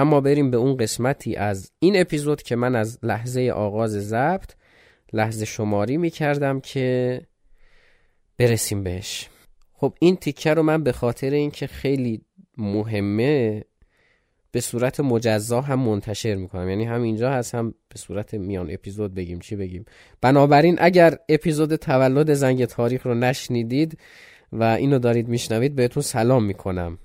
اما بریم به اون قسمتی از این اپیزود که من از لحظه آغاز ضبط لحظه شماری می کردم که برسیم بهش. خب این تیکه رو من به خاطر اینکه خیلی مهمه به صورت مجزا هم منتشر می‌کنم. یعنی هم اینجا هست هم به صورت میان اپیزود بگیم. چی بگیم؟ بنابراین اگر اپیزود تولد زنگ تاریخ رو نشنیدید و اینو دارید میشنوید بهتون سلام می‌کنم.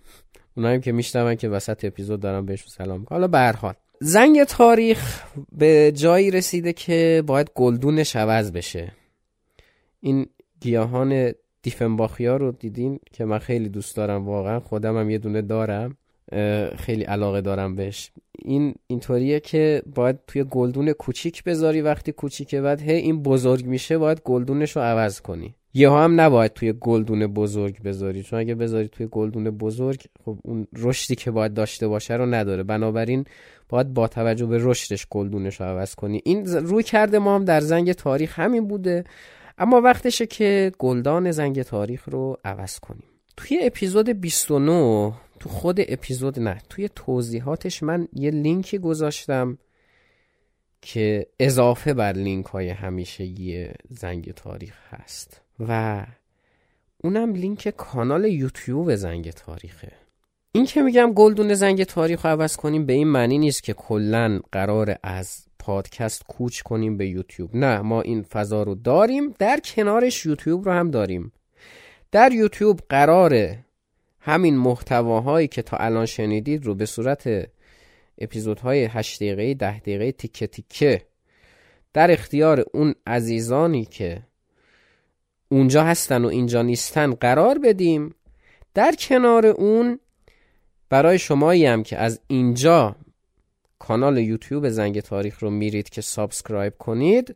اونایی که میشنون که وسط اپیزود دارم بهشون سلام حالا به زنگ تاریخ به جایی رسیده که باید گلدونش عوض بشه. این گیاهان دیفنباخیا رو دیدین که من خیلی دوست دارم واقعا خودم هم یه دونه دارم. خیلی علاقه دارم بهش. این اینطوریه که باید توی گلدون کوچیک بذاری. وقتی کوچیکه بعد هی این بزرگ میشه باید گلدونش رو عوض کنی. یه هم نباید توی گلدون بزرگ بذاری. چون اگه بذاری توی گلدون بزرگ خب اون رشدی که باید داشته باشه رو نداره. بنابراین باید با توجه به رشدش گلدونش رو عوض کنی. این روی کرده ما هم در زنگ تاریخ همین بوده. اما وقتشه که گلدان زنگ تاریخ رو عوض کنیم. توی اپیزود 29 تو خود اپیزود نه توی توضیحاتش من یه لینکی گذاشتم که اضافه بر لینک های همیشگی زنگ تاریخ هست. و اونم لینک کانال یوتیوب زنگ تاریخه. این که میگم گلدون زنگ تاریخ رو عوض کنیم به این معنی نیست که کلا قرار از پادکست کوچ کنیم به یوتیوب. نه ما این فضا رو داریم در کنارش یوتیوب رو هم داریم. در یوتیوب قراره همین محتواهایی که تا الان شنیدید رو به صورت اپیزودهای 8 دقیقه 10 دقیقه تیکه تیکه در اختیار اون عزیزانی که اونجا هستن و اینجا نیستن قرار بدیم. در کنار اون برای شمایی هم که از اینجا کانال یوتیوب زنگ تاریخ رو میرید که subscribe کنید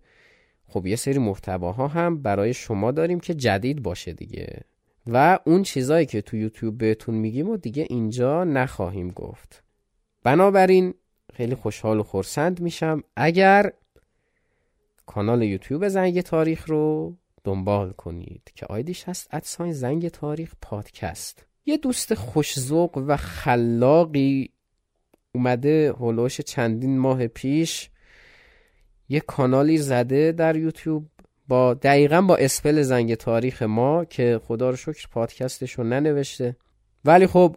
خب یه سری محتواها هم برای شما داریم که جدید باشه دیگه. و اون چیزایی که تو یوتیوب بهتون میگیم و دیگه اینجا نخواهیم گفت. بنابراین خیلی خوشحال و خرسند میشم. اگر کانال یوتیوب زنگ تاریخ رو دنبال کنید که آیدیش هست ادساین زنگ تاریخ پادکست. یه دوست خوشزوق و خلاقی اومده هلوش چندین ماه پیش یه کانالی زده در یوتیوب. با دقیقا با اسپل زنگ تاریخ ما که خدا رو شکر پادکستش رو ننوشته. ولی خب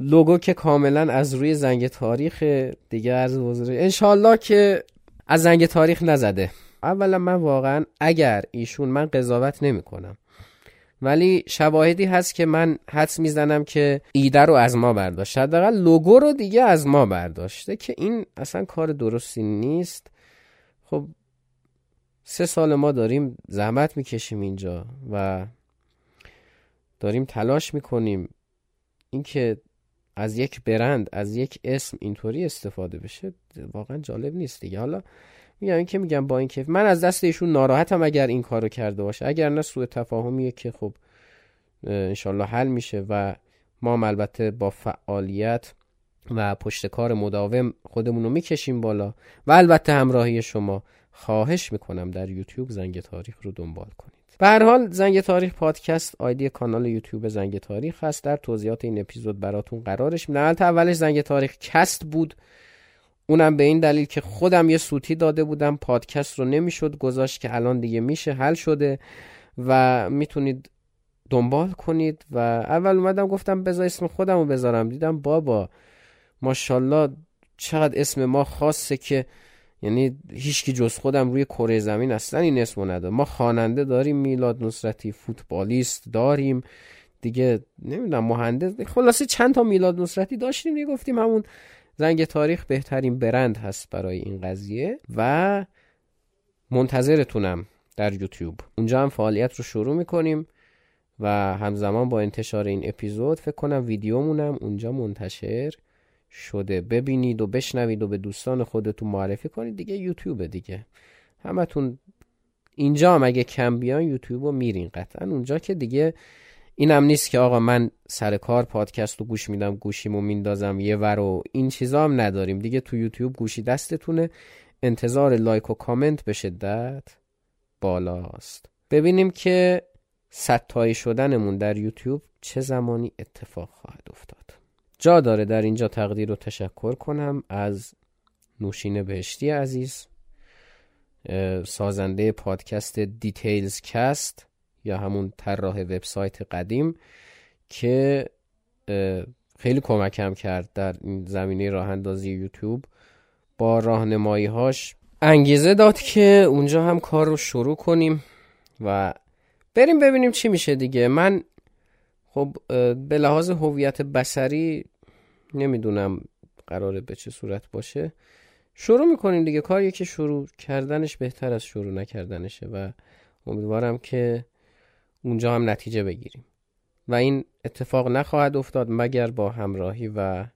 لوگو که کاملا از روی زنگ تاریخ دیگه از بزرگ انشالله که از زنگ تاریخ نزده. اولا من واقعا اگر ایشون من قضاوت نمی کنم. ولی شواهدی هست که من حدس می‌زنم که ایده رو از ما برداشت. حداقل لوگو رو دیگه از ما برداشته که این اصلا کار درستی نیست. خب سه سال ما داریم زحمت می‌کشیم اینجا و داریم تلاش می‌کنیم اینکه از یک برند از یک اسم اینطوری استفاده بشه واقعا جالب نیست دیگه. حالا میگم این که میگم با این که من از دست ایشون ناراحتم اگر این کارو کرده باشه. اگر نه سوء تفاهمیه که خب انشالله حل میشه و ما هم البته با فعالیت و پشتکار مداوم خودمون رو می‌کشیم بالا. و البته همراهی شما. خواهش می‌کنم در یوتیوب زنگ تاریخ رو دنبال کنید. به هر حال زنگ تاریخ پادکست آیدی کانال یوتیوب زنگ تاریخ هست در توضیحات این اپیزود براتون قرارش میدم. اولش زنگ تاریخ کست بود. اونم به این دلیل که خودم یه سوتی داده بودم. پادکست رو نمی‌شد گذاشت که الان دیگه میشه حل شده و می‌تونید دنبال کنید. و اول اومدم گفتم بذار اسم خودم رو بذارم. دیدم بابا ماشاءالله چقدر اسم ما خاصه که یعنی هیچکی جز خودم روی کره زمین اصلا این اسمو نداره ما خواننده داریم میلاد نصرتی فوتبالیست داریم. دیگه نمی‌دونم مهندس. خلاصه چند تا میلاد نصرتی داشتیم دیگه گفتیم همون زنگ تاریخ بهترین برند هست برای این قضیه و منتظرتونم در یوتیوب. اونجا هم فعالیت رو شروع می‌کنیم و همزمان با انتشار این اپیزود فکر کنم ویدیومونم اونجا منتشر شده. ببینید و بشنوید و به دوستان خودتون معرفی کنید. دیگه یوتیوب دیگه. همتون اینجا هم اگه کم بیان یوتیوب رو میرین قطعا. اونجا که دیگه اینم نیست که آقا من سر کار پادکست رو گوش میدم گوشیمو میندازم یه ور و این چیزا هم نداریم. دیگه تو یوتیوب گوشی دستتونه. انتظار like و کامنت به شدت بالاست. ببینیم که صدتایی شدنمون در یوتیوب چه زمانی اتفاق خواهد افتاد. جا داره در اینجا تقدیر و تشکر کنم از نوشین بهشتی عزیز سازنده پادکست Details Cast یا همون طراح وبسایت قدیم که خیلی کمکم کرد در زمینه راه اندازی یوتیوب با راهنمایی هاش انگیزه داد که اونجا هم کار رو شروع کنیم و بریم ببینیم چی میشه دیگه. من خب به لحاظ هویت بسری نمی‌دونم قراره به چه صورت باشه. شروع می‌کنیم دیگه. کاری که شروع کردنش بهتر از شروع نکردنشه و امیدوارم که اونجا هم نتیجه بگیریم. و این اتفاق نخواهد افتاد مگر با همراهی و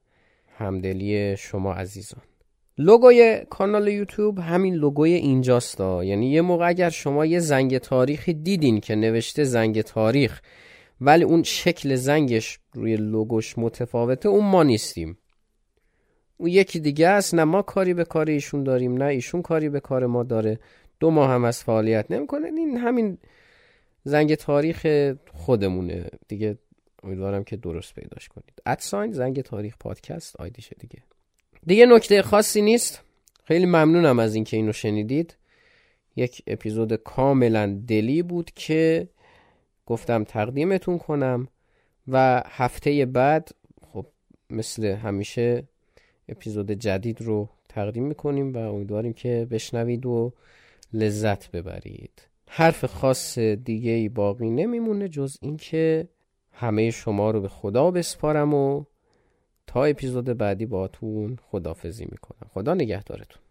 همدلی شما عزیزان. لوگوی کانال یوتیوب همین لوگوی اینجاست. یعنی یه موقع اگر شما یه زنگ تاریخی دیدین که نوشته زنگ تاریخ ولی اون شکل زنگش روی لوگوش متفاوته اون ما نیستیم. اون یکی دیگه است نه ما کاری به کار ایشون داریم نه ایشون کاری به کار ما داره. دو ماه هم از فعالیت نمی‌کنه. این همین زنگ تاریخ خودمونه. دیگه امیدوارم که درست پیداش کنید. ادساین زنگ تاریخ پادکست آیدیشه دیگه. دیگه نکته خاصی نیست. خیلی ممنونم از اینکه اینو شنیدید. یک اپیزود کاملا دلی بود که گفتم تقدیمتون کنم و هفته بعد خب مثل همیشه اپیزود جدید رو تقدیم می‌کنیم و امیدواریم که بشنوید و لذت ببرید. حرف خاص دیگه ای باقی نمیمونه جز اینکه همه شما رو به خدا بسپارم و تا اپیزود بعدی باتون خدافزی می‌کنم. خدا نگهدارتون.